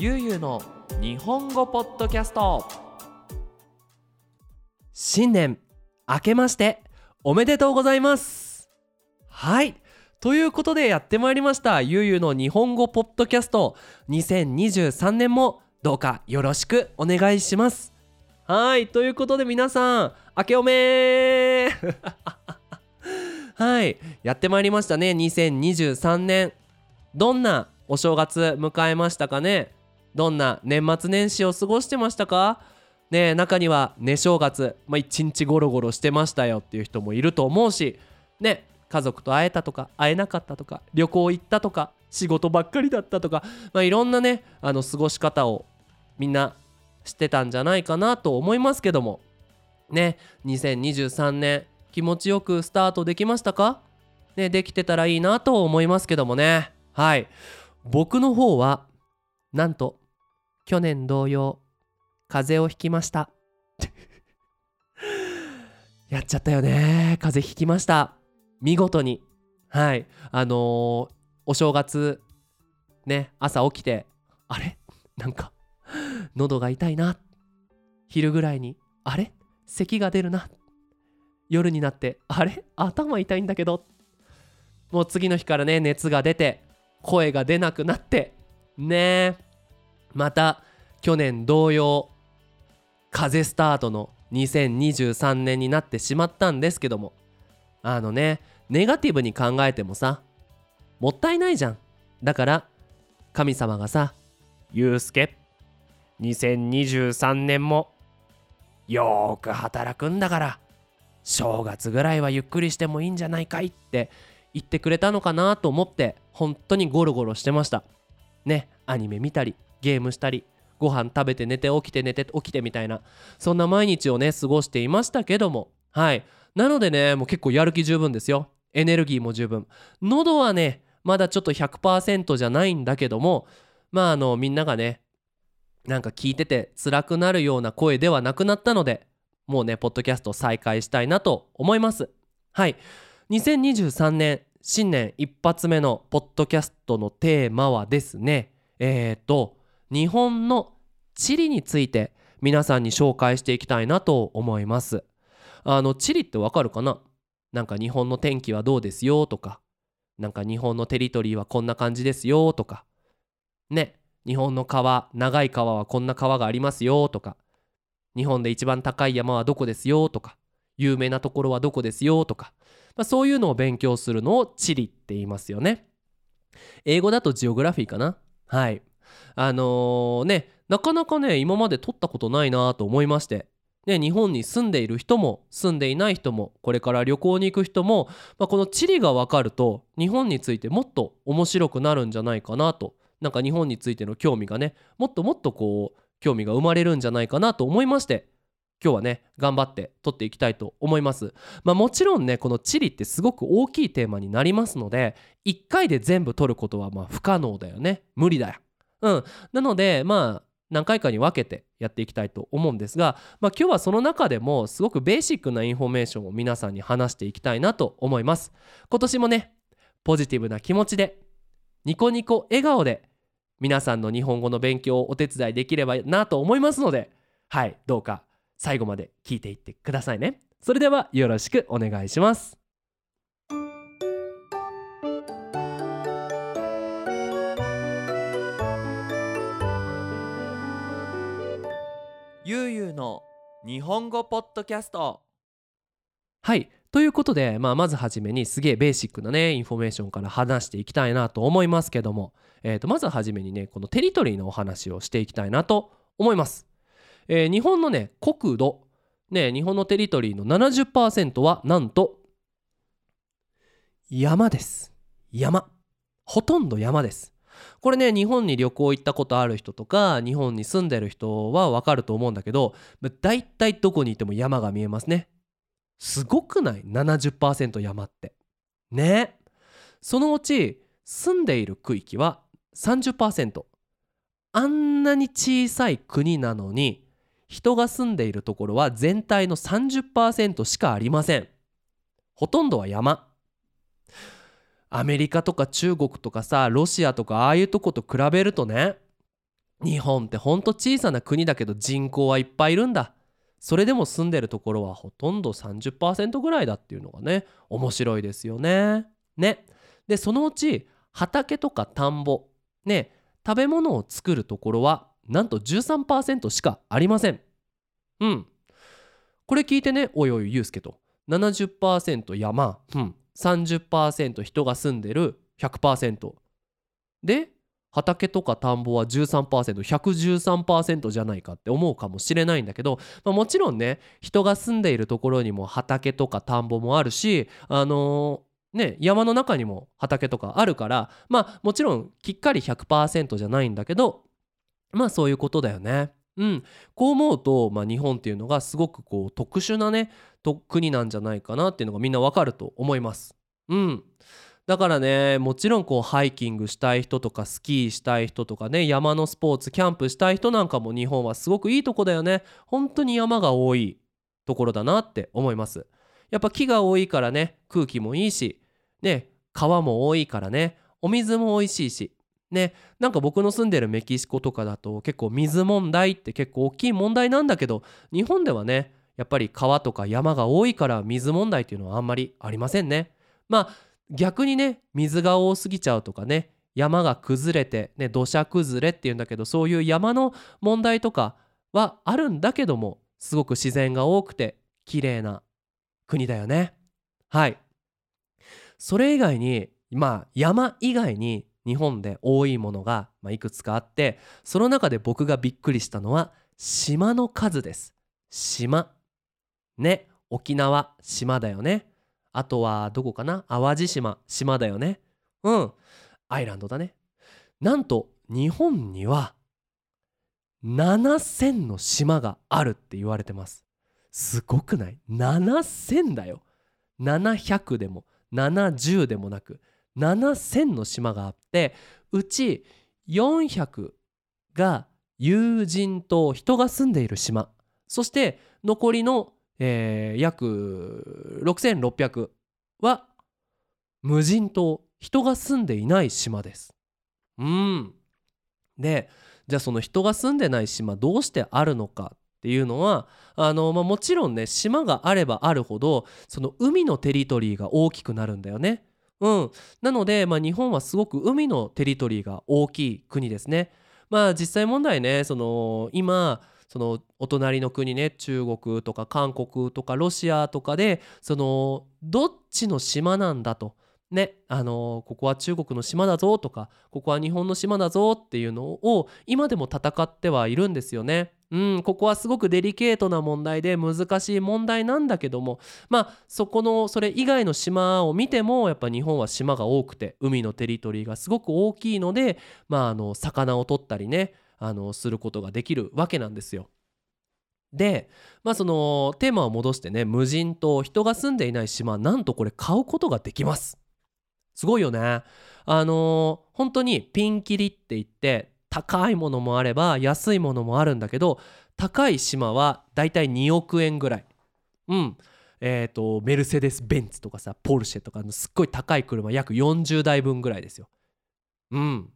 ゆうゆうの日本語ポッドキャスト。新年明けましておめでとうございます。はい。ということでやってまいりましたゆうゆうの日本語ポッドキャスト。2023年もどうかよろしくお願いします。はい。ということで皆さん明けおめ はい。やってまいりましたね。2023年どんなお正月迎えましたかね？どんな年末年始を過ごしてましたか？ね中には寝正月、まあ、一日ゴロゴロしてましたよっていう人もいると思うしね家族と会えたとか会えなかったとか旅行行ったとか仕事ばっかりだったとか、まあ、いろんなねあの過ごし方をみんな知ってたんじゃないかなと思いますけども。ね2023年気持ちよくスタートできましたか？ねできてたらいいなと思いますけどもね。はい。僕の方はなんと去年同様風邪をひきました。やっちゃったよね。風邪ひきました。見事に。はい。あのー、お正月ね朝起きてあれ？なんか喉が痛いな。昼ぐらいにあれ？咳が出るな。夜になってあれ？頭痛いんだけど。もう次の日からね熱が出て声が出なくなってねまた去年同様風スタートの2023年になってしまったんですけども。あのねネガティブに考えてもさもったいないじゃん。だから神様がさ「ゆうすけ2023年もよーく働くんだから正月ぐらいはゆっくりしてもいいんじゃないかい」って言ってくれたのかなと思って本当にゴロゴロしてました。ねアニメ見たりゲームしたりご飯食べて寝て起きて寝て起きてみたいなそんな毎日をね過ごしていましたけどもはい。なのでねもう結構やる気十分ですよ。エネルギーも十分。喉はねまだちょっと100%じゃないんだけどもまああのみんながねなんか聞いてて辛くなるような声ではなくなったのでもうねポッドキャスト再開したいなと思います。はい。2023年新年一発目のポッドキャストのテーマはですねえっ、ー、と日本の地理について皆さんに紹介していきたいなと思います。あの地理ってわかるかな？なんか日本の天気はどうですよとか。なんか日本のテリトリーはこんな感じですよとか。ね日本の川長い川はこんな川がありますよとか。日本で一番高い山はどこですよとか。有名なところはどこですよとか、まあ、そういうのを勉強するのを地理って言いますよね。英語だとジオグラフィーかな？はい。あのー、ねなかなかね今まで取ったことないなと思いまして。ね、日本に住んでいる人も住んでいない人もこれから旅行に行く人も、まあ、この地理が分かると日本についてもっと面白くなるんじゃないかなと。なんか日本についての興味がねもっともっとこう興味が生まれるんじゃないかなと思いまして。今日はね頑張って撮っていきたいと思います。まあもちろんねこの地理ってすごく大きいテーマになりますので1回で全部撮ることはま不可能だよね。無理だよ。うん。なのでまあ何回かに分けてやっていきたいと思うんですが、まあ、今日はその中でもすごくベーシックなインフォメーションを皆さんに話していきたいなと思います。今年もねポジティブな気持ちでニコニコ笑顔で皆さんの日本語の勉強をお手伝いできればなと思いますのではいどうか最後まで聞いていってくださいね。それではよろしくお願いします。ゆうゆうの日本語ポッドキャスト。はい。ということで、まあ、まずはじめにすげえベーシックなねインフォメーションから話していきたいなと思いますけども、えー、とまずはじめにねこのテリトリーのお話をしていきたいなと思います、えー、日本のね国土ね日本のテリトリーの70%はなんと山です。山。ほとんど山です。これね日本に旅行行ったことある人とか日本に住んでる人はわかると思うんだけど大体どこにいても山が見えますね。すごくない？70%山って。ね。そのうち住んでいる区域は30%あんなに小さい国なのに人が住んでいるところは全体の30%しかありませんほとんどは山アメリカとか中国とかさロシアとかああいうとこと比べるとね日本ってほんと小さな国だけど人口はいっぱいいるんだそれでも住んでるところはほとんど30%ぐらいだっていうのがね面白いですよね。ね。でそのうち畑とか田んぼね食べ物を作るところはなんと13%しかありません。うん。これ聞いてねおいおいユうスケと70%山、うん、30%人が住んでる100%で畑とか田んぼは 13%113% じゃないかって思うかもしれないんだけど、まあ、もちろんね人が住んでいるところにも畑とか田んぼもあるしあのー、ね山の中にも畑とかあるからまあもちろんきっかり100%じゃないんだけどまあそういうことだよね。うん、こう思うと、まあ、日本っていうのがすごくこう特殊なね国なんじゃないかなっていうのがみんなわかると思います。うん、だからねもちろんこうハイキングしたい人とかスキーしたい人とかね山のスポーツキャンプしたい人なんかも日本はすごくいいとこだよね本当に山が多いところだなって思いますやっぱ木が多いからね空気もいいしね川も多いからねお水も美味しいしねなんか僕の住んでるメキシコとかだと結構水問題って結構大きい問題なんだけど日本ではねやっぱり川とか山が多いから水問題っていうのはあんまりありませんねまあ逆にね水が多すぎちゃうとかね山が崩れて、ね、土砂崩れっていうんだけどそういう山の問題とかはあるんだけどもすごく自然が多くて綺麗な国だよね。はいそれ以外にまあ山以外に日本で多いものが、まあ、いくつかあってその中で僕がびっくりしたのは島の数です。島。ね。沖縄。島だよね。あとはどこかな？淡路島。島だよね。うん。アイランドだね。なんと日本には7,000の島があるって言われてます。すごくない？7,000だよ。700でも70でもなく7,000の島があってうち400が友人と人が住んでいる島そして残りのえー、約6600は無人島人が住んでいない島です。うんでじゃあその人が住んでない島どうしてあるのかっていうのはあの、まあ、もちろんね島があればあるほどその海のテリトリーが大きくなるんだよね。うん、なので、まあ、日本はすごく海のテリトリーが大きい国ですね。まあ実際問題ねその今そのお隣の国ね中国とか韓国とかロシアとかでそのどっちの島なんだと。ね、あのここは中国の島だぞとかここは日本の島だぞっていうのを今でも戦ってはいるんですよね。うん、ここはすごくデリケートな問題で難しい問題なんだけどもまあそこのそれ以外の島を見てもやっぱ日本は島が多くて海のテリトリーがすごく大きいのでまああの魚を取ったりねあのすることができるわけなんですよ。でまあそのテーマを戻してね無人島人が住んでいない島なんとこれ買うことができます。すごいよね。あの、本当にピンキリって言って高いものもあれば安いものもあるんだけど高い島はだいたい2億円ぐらい。うん。え、ー、とメルセデス・ベンツとかさポルシェとかのすっごい高い車約40台分ぐらいですよ。うん。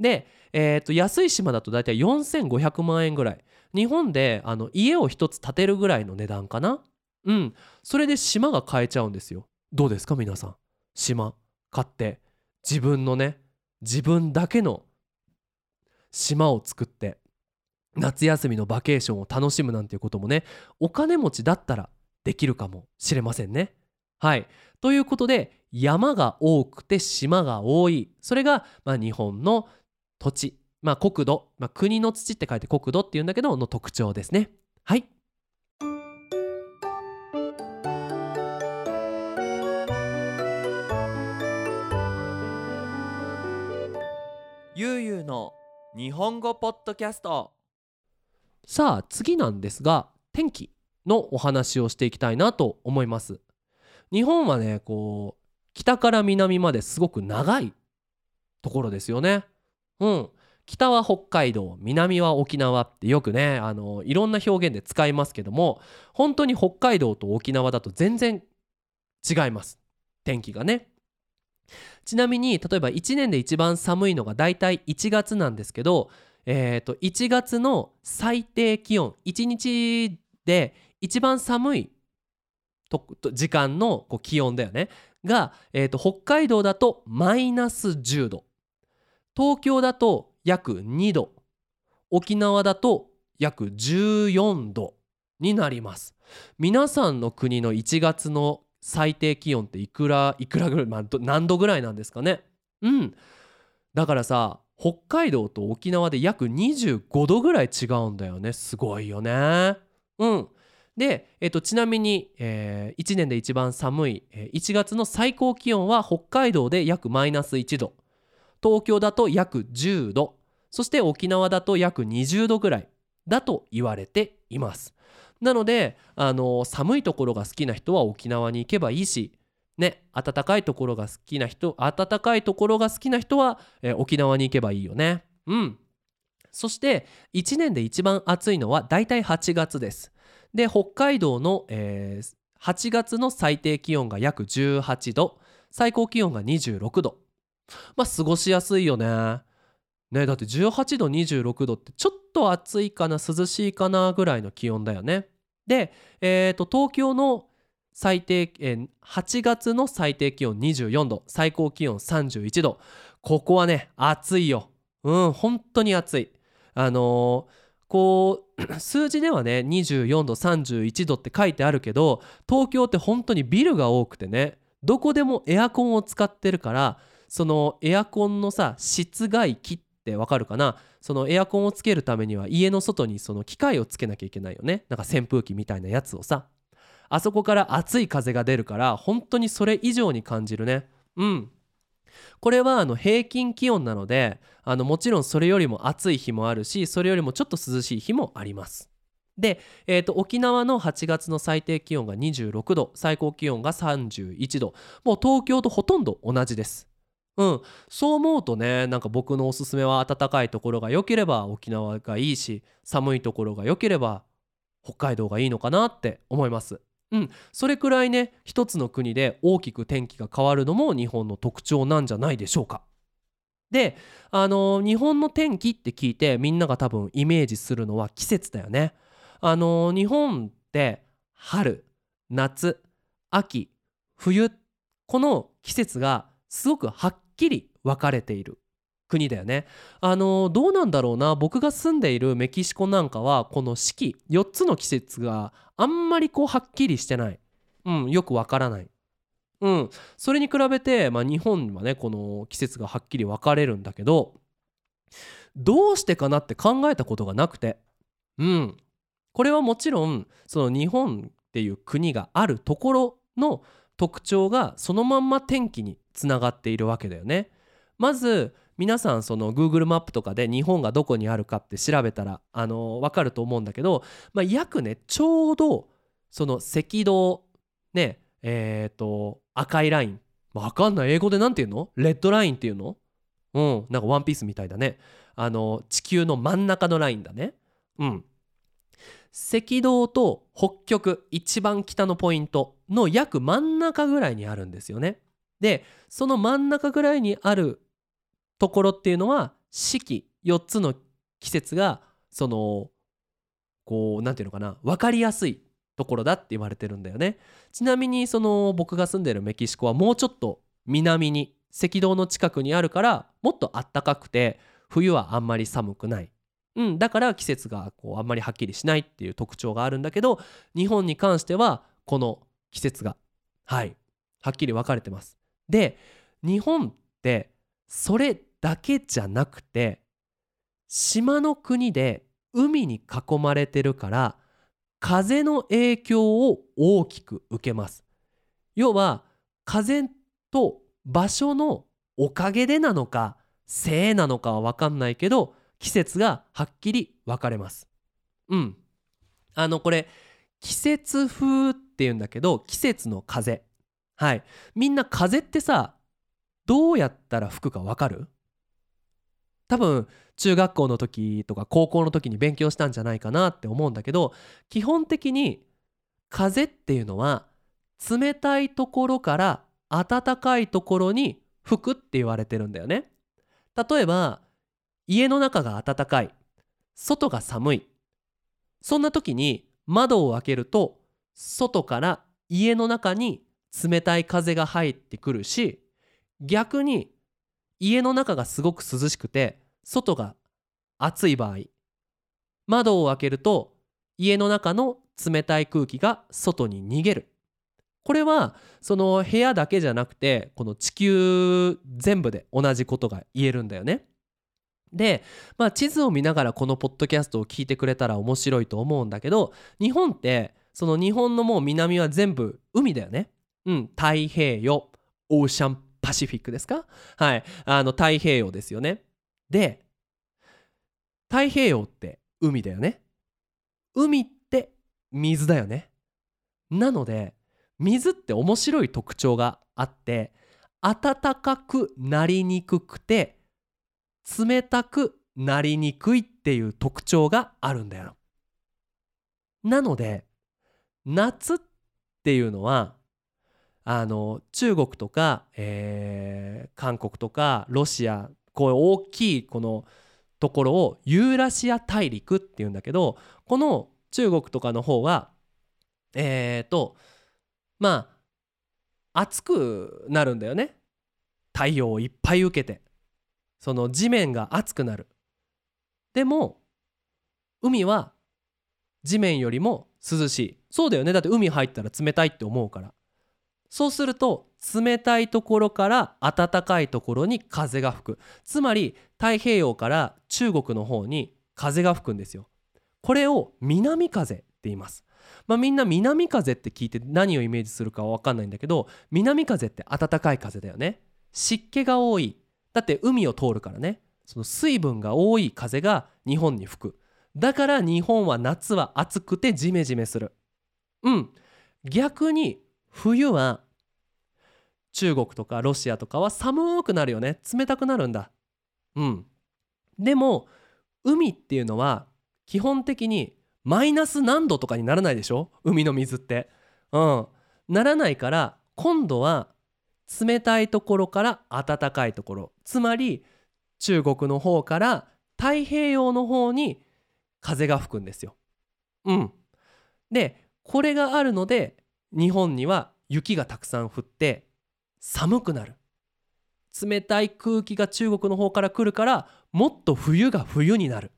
で、えー、と安い島だと大体4500万円ぐらい日本であの家を一つ建てるぐらいの値段かなうんそれで島が買えちゃうんですよどうですか皆さん島買って自分のね自分だけの島を作って夏休みのバケーションを楽しむなんていうこともねお金持ちだったらできるかもしれませんね。はい。ということで山が多くて島が多い。それが、まあ、日本の土地、まあ、国土、まあ、国の土って書いて国土っていうんだけどの特徴ですね。はい。日本語ポッドキャスト。さあ次なんですが天気のお話をしていきたいなと思います。日本はねこう北から南まですごく長いところですよね。うん。北は北海道南は沖縄ってよくねあのいろんな表現で使いますけども本当に北海道と沖縄だと全然違います。天気がね。ちなみに例えば1年で一番寒いのがだいたい1月なんですけど、えー、と1月の最低気温1日で一番寒いとと時間のこう気温だよねが、えー、と北海道だとマイナス10度東京だと約2度沖縄だと約14度になります。皆さんの国の1月の最低気温っていくらいくらぐらい、まあ、何度ぐらいなんですかね。うん。だからさ北海道と沖縄で約25度ぐらい違うんだよね。すごいよね。うん。で、えっと、ちなみに、えー1年で一番寒い、えー1月の最高気温は北海道で約マイナス1度。東京だと約10度。そして沖縄だと約20度ぐらいだと言われています。なのであの寒いところが好きな人は沖縄に行けばいいしね暖かいところが好きな人暖かいところが好きな人は、えー沖縄に行けばいいよね。うん。そして1年で一番暑いのはだいたい8月です。で北海道の、えー8月の最低気温が約18度。最高気温が26度。まあ過ごしやすいよね。ねだって18度26度ってちょっと暑いかな涼しいかなぐらいの気温だよね。で、えー、と東京の最低、えー8月の最低気温24度最高気温31度ここはね暑いよ。うん本当に暑い。あのーこう 数字ではね24度31度って書いてあるけど東京って本当にビルが多くてねどこでもエアコンを使ってるからそのエアコンのさ室外機ってわかるかな？そのエアコンをつけるためには家の外にその機械をつけなきゃいけないよね。なんか扇風機みたいなやつをさ。あそこから熱い風が出るから本当にそれ以上に感じるね。うん。これはあの平均気温なのであのもちろんそれよりも暑い日もあるしそれよりもちょっと涼しい日もあります。で、えー、と沖縄の8月の最低気温が26度最高気温が31度。もう東京とほとんど同じです。うんそう思うとねなんか僕のおすすめは暖かいところが良ければ沖縄がいいし寒いところが良ければ北海道がいいのかなって思いますうん、それくらいね一つの国で大きく天気が変わるのも日本の特徴なんじゃないでしょうか。であの日本の天気って聞いてみんなが多分イメージするのは季節だよね。あの日本って春夏秋冬この季節がすごくはっきり分かれている。国だよね。あのどうなんだろうな。僕が住んでいるメキシコなんかはこの四季4つの季節があんまりこうはっきりしてない、うん、よくわからない。うん、それに比べて、まあ、日本はねこの季節がはっきり分かれるんだけどどうしてかなって考えたことがなくて。うん。これはもちろんその日本っていう国があるところの特徴がそのまんま天気につながっているわけだよね。まず皆さんその Google マップとかで日本がどこにあるかって調べたらあの分かると思うんだけど、まあ、約ねちょうどその赤道ねえっ、と赤いライン。分かんない。英語で何て言うの？レッドラインっていうの？うん。なんかワンピースみたいだね。あの地球の真ん中のラインだね。うん。赤道と北極一番北のポイントの約真ん中ぐらいにあるんですよね。でその真ん中ぐらいにあるところっていうのは四季4つの季節がそのこうなんていうのかな分かりやすいところだって言われてるんだよね。ちなみにその僕が住んでるメキシコはもうちょっと南に赤道の近くにあるからもっと暖かくて冬はあんまり寒くない、うん、だから季節がこうあんまりはっきりしないっていう特徴があるんだけど日本に関してはこの季節がはいはっきり分かれてます。で日本ってそれだけじゃなくて島の国で海に囲まれてるから風の影響を大きく受けます。要は風と場所のおかげでなのかせいなのかは分かんないけど季節がはっきり分かれます。うん。あのこれ季節風っていうんだけど季節の風。はい。みんな風ってさどうやったら吹くか分かる？多分中学校の時とか高校の時に勉強したんじゃないかなって思うんだけど基本的に風っていうのは冷たいところから暖かいところに吹くって言われてるんだよね。例えば家の中が暖かい。外が寒い。そんな時に窓を開けると外から家の中に冷たい風が入ってくるし逆に家の中がすごく涼しくて外が暑い場合窓を開けると家の中の冷たい空気が外に逃げるこれはその部屋だけじゃなくてこの地球全部で同じことが言えるんだよね。で、まあ、地図を見ながらこのポッドキャストを聞いてくれたら面白いと思うんだけど日本ってその日本のもう南は全部海だよね。うん、太平洋オーシャンパシフィックですか？はいあの太平洋ですよね。で太平洋って海だよね。海って水だよね。なので水って面白い特徴があって暖かくなりにくくて冷たくなりにくいっていう特徴があるんだよ。なので夏っていうのはあの中国とか、えー、韓国とかロシアこういう大きいこのところをユーラシア大陸っていうんだけどこの中国とかの方はえっ、ー、とまあ暑くなるんだよね。太陽をいっぱい受けて。その地面が熱くなる。でも海は地面よりも涼しい。そうだよね。だって海入ったら冷たいって思うから。そうすると冷たいところから暖かいところに風が吹く。つまり太平洋から中国の方に風が吹くんですよ。これを南風って言います。まあ、みんな南風って聞いて何をイメージするかは分かんないんだけど南風って暖かい風だよね。湿気が多い。だって海を通るからね。その水分が多い風が日本に吹く。だから日本は夏は暑くてジメジメする。うん。逆に冬は中国とかロシアとかは寒くなるよね。冷たくなるんだ。うん。でも海っていうのは基本的にマイナス何度とかにならないでしょ？海の水って。うん。ならないから今度は冷たいところから暖かいところ。つまり中国の方から太平洋の方に風が吹くんですよ。うん、でこれがあるので日本には雪がたくさん降って寒くなる。冷たい空気が中国の方から来るからもっと冬が冬になる。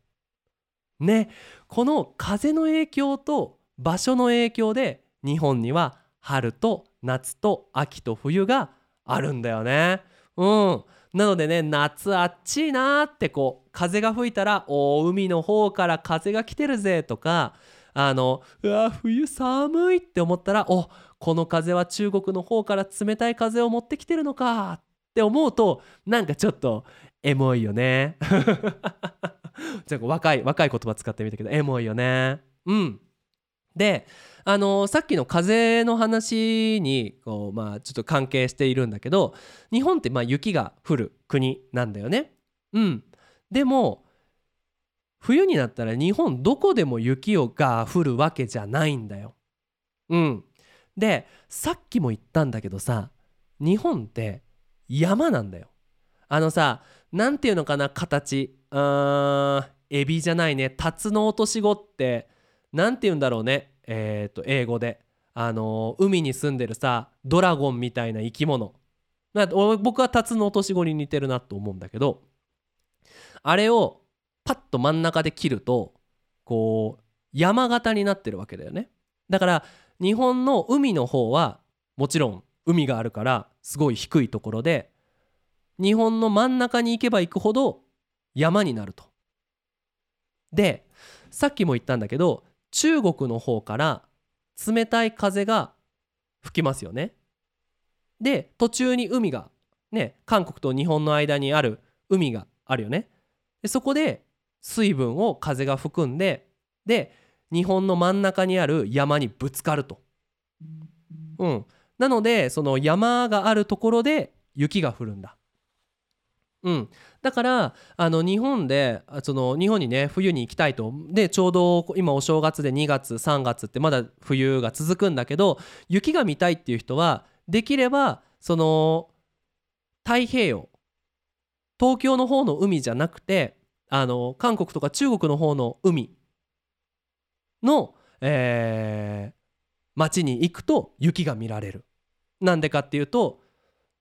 ね。この風の影響と場所の影響で日本には春と夏と秋と冬があるんだよね。うん、なのでね夏あっちいなーってこう風が吹いたら「お海の方から風が来てるぜ」とかあのうわ冬寒いって思ったら「おこの風は中国の方から冷たい風を持ってきてるのか」って思うとなんかちょっとエモいよね。じゃあ若い若い言葉使ってみたけどエモいよねうんであの、さっきの風の話にこう、まあ、ちょっと関係しているんだけど日本ってまあ雪が降る国なんだよね。うん、でも冬になったら日本どこでも雪が降るわけじゃないんだよ。うん、でさっきも言ったんだけどさ日本って山なんだよ。あのさ何ていうのかな形。うーんエビじゃないね。タツノオトシゴって何て言うんだろうね。えっ、ー、と英語で。あのー、海に住んでるさドラゴンみたいな生き物。僕はタツノオトシゴに似てるなと思うんだけどあれをパッと真ん中で切るとこう山形になってるわけだよねだから日本の海の方はもちろん海があるからすごい低いところで日本の真ん中に行けば行くほど山になると。でさっきも言ったんだけど中国の方から冷たい風が吹きますよね。で途中に海がね韓国と日本の間にある海があるよね。でそこで水分を風が含んでで日本の真ん中にある山にぶつかると。うん、なのでその山があるところで雪が降るんだ。うん、だからあの日本でその日本にね冬に行きたいとでちょうど今お正月で2月3月ってまだ冬が続くんだけど雪が見たいっていう人はできればその太平洋東京の方の海じゃなくてあの韓国とか中国の方の海の、えー町に行くと雪が見られる。なんでかっていうと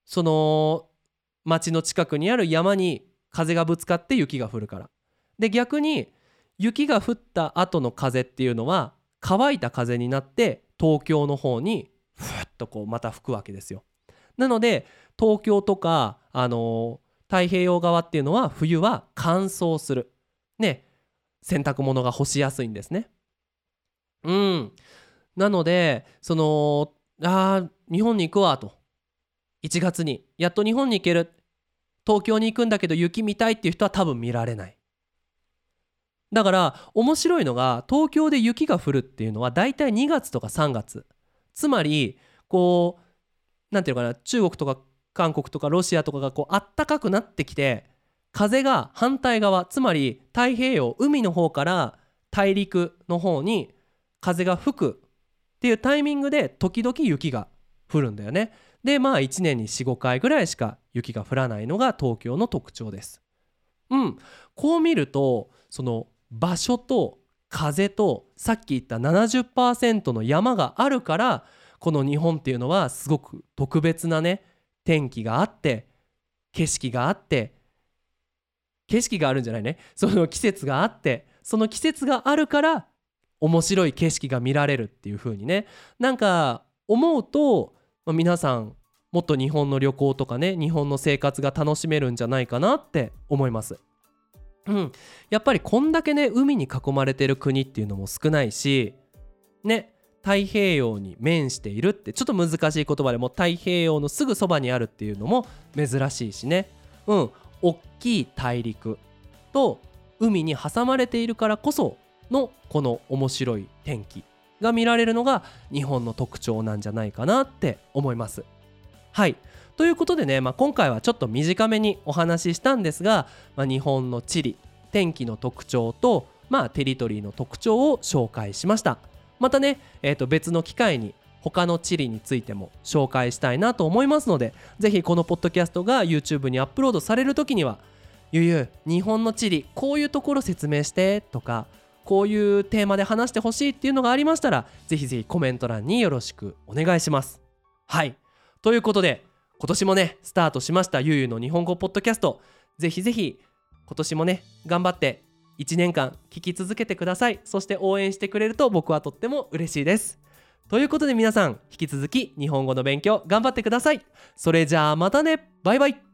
その町の近くにある山に風がぶつかって雪が降るから。で逆に雪が降った後の風っていうのは乾いた風になって東京の方にふっとこうまた吹くわけですよ。なので東京とか、あの太平洋側っていうのは冬は乾燥する。ね洗濯物が干しやすいんですね。うん。なのでそのあ日本に行くわと1月にやっと日本に行ける東京に行くんだけど雪見たいっていう人は多分見られないだから面白いのが東京で雪が降るっていうのは大体2月とか3月つまりこうなんていうのかな中国とか韓国とかロシアとかがこうあったかくなってきて風が反対側つまり太平洋海の方から大陸の方に風が吹くっていうタイミングで時々雪が降るんだよね。でまあ1年に45回ぐらいしか雪が降らないのが東京の特徴です。うんこう見るとその場所と風とさっき言った70%の山があるからこの日本っていうのはすごく特別なね天気があって景色があって景色があるんじゃないね。その季節があってその季節があるから面白い景色が見られるっていう風にね。なんか思うと、まあ皆さんもっと日本の旅行とかね日本の生活が楽しめるんじゃないかなって思います。うん、やっぱりこんだけね海に囲まれてる国っていうのも少ないしね。太平洋に面しているってちょっと難しい言葉でも太平洋のすぐそばにあるっていうのも珍しいしね。うん。大きい大陸と海に挟まれているからこそのこの面白い天気が見られるのが日本の特徴なんじゃないかなって思います。はい。ということでね、まあ、今回はちょっと短めにお話ししたんですが、まあ、日本の地理天気の特徴と、まあ、テリトリーの特徴を紹介しました。またね、えー、と別の機会に他の地理についても紹介したいなと思いますのでぜひこのポッドキャストが YouTube にアップロードされる時には「ゆゆ日本の地理こういうところ説明して」とかこういうテーマで話してほしいっていうのがありましたらぜひぜひコメント欄によろしくお願いします。はいということで今年もねスタートしましたゆうゆの日本語ポッドキャストぜひぜひ今年もね頑張って1年間聞き続けてください。そして応援してくれると僕はとっても嬉しいです。ということで皆さん引き続き日本語の勉強頑張ってください。それじゃあまたね。バイバイ。